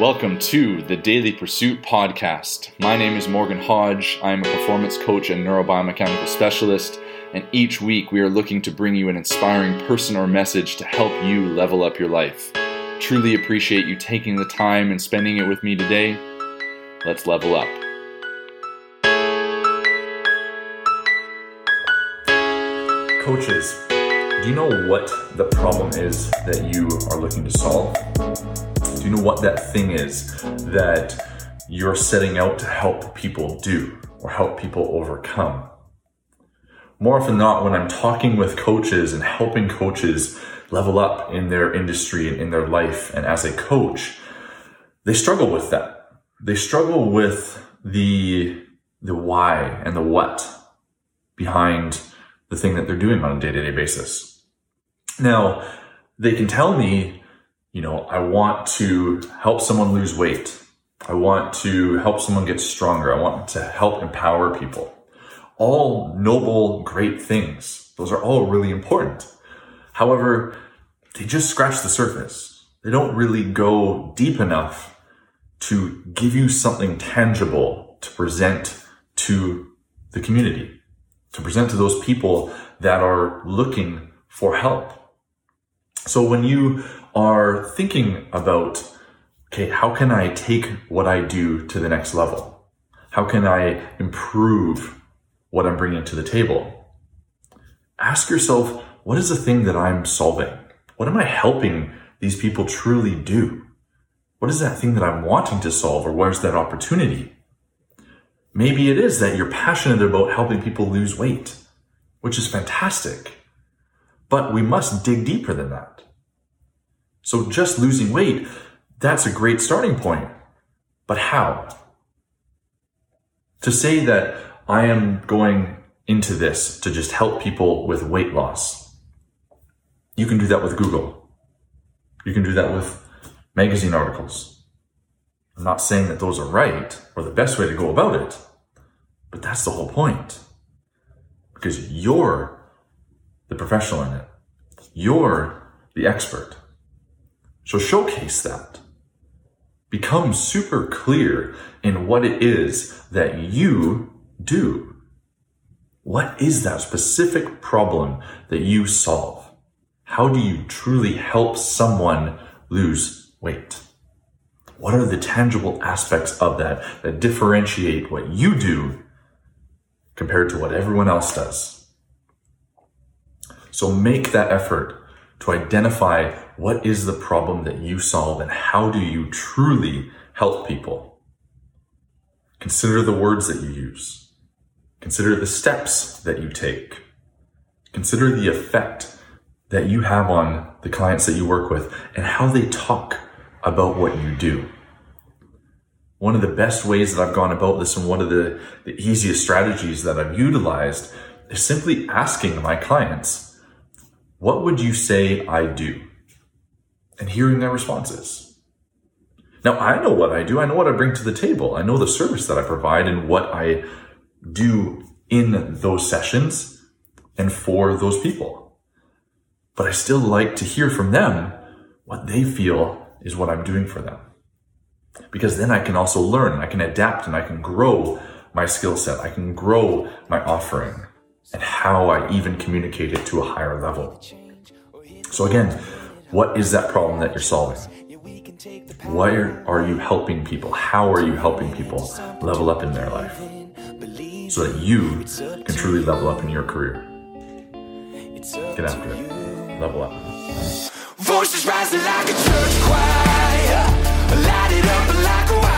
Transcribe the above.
Welcome to the Daily Pursuit podcast. My name is Morgan Hodge. I am a performance coach and neurobiomechanical specialist, and each week we are looking to bring you an inspiring person or message to help you level up your life. Truly appreciate you taking the time and spending it with me today. Let's level up. Coaches, do you know what the problem is that you are looking to solve? Do you know what that thing is that you're setting out to help people do or help people overcome? More often than not, when I'm talking with coaches and helping coaches level up in their industry and in their life and as a coach, they struggle with that. They struggle with the, the why and the what behind the thing that they're doing on a day to day basis. Now, they can tell me you know, I want to help someone lose weight. I want to help someone get stronger. I want to help empower people. All noble, great things. Those are all really important. However, they just scratch the surface. They don't really go deep enough to give you something tangible to present to the community, to present to those people that are looking for help. So when you are thinking about, okay, how can I take what I do to the next level? How can I improve what I'm bringing to the table? Ask yourself, what is the thing that I'm solving? What am I helping these people truly do? What is that thing that I'm wanting to solve or where's that opportunity? Maybe it is that you're passionate about helping people lose weight, which is fantastic. But we must dig deeper than that. So just losing weight, that's a great starting point. But how? To say that I am going into this to just help people with weight loss, you can do that with Google. You can do that with magazine articles. I'm not saying that those are right or the best way to go about it, but that's the whole point. Because you're the professional in it. You're the expert. So showcase that. Become super clear in what it is that you do. What is that specific problem that you solve? How do you truly help someone lose weight? What are the tangible aspects of that that differentiate what you do compared to what everyone else does? So make that effort to identify what is the problem that you solve and how do you truly help people. Consider the words that you use. Consider the steps that you take. Consider the effect that you have on the clients that you work with and how they talk about what you do. One of the best ways that I've gone about this and one of the, the easiest strategies that I've utilized is simply asking my clients, what would you say I do? And hearing their responses. Now, I know what I do. I know what I bring to the table. I know the service that I provide and what I do in those sessions and for those people. But I still like to hear from them what they feel is what I'm doing for them. Because then I can also learn, I can adapt and I can grow my skill set. I can grow my offering and how I even communicate it to a higher level. So, again, what is that problem that you're solving? Why are you helping people? How are you helping people level up in their life so that you can truly level up in your career? Get after it. Level up. Voices rising like a church choir, light it up like a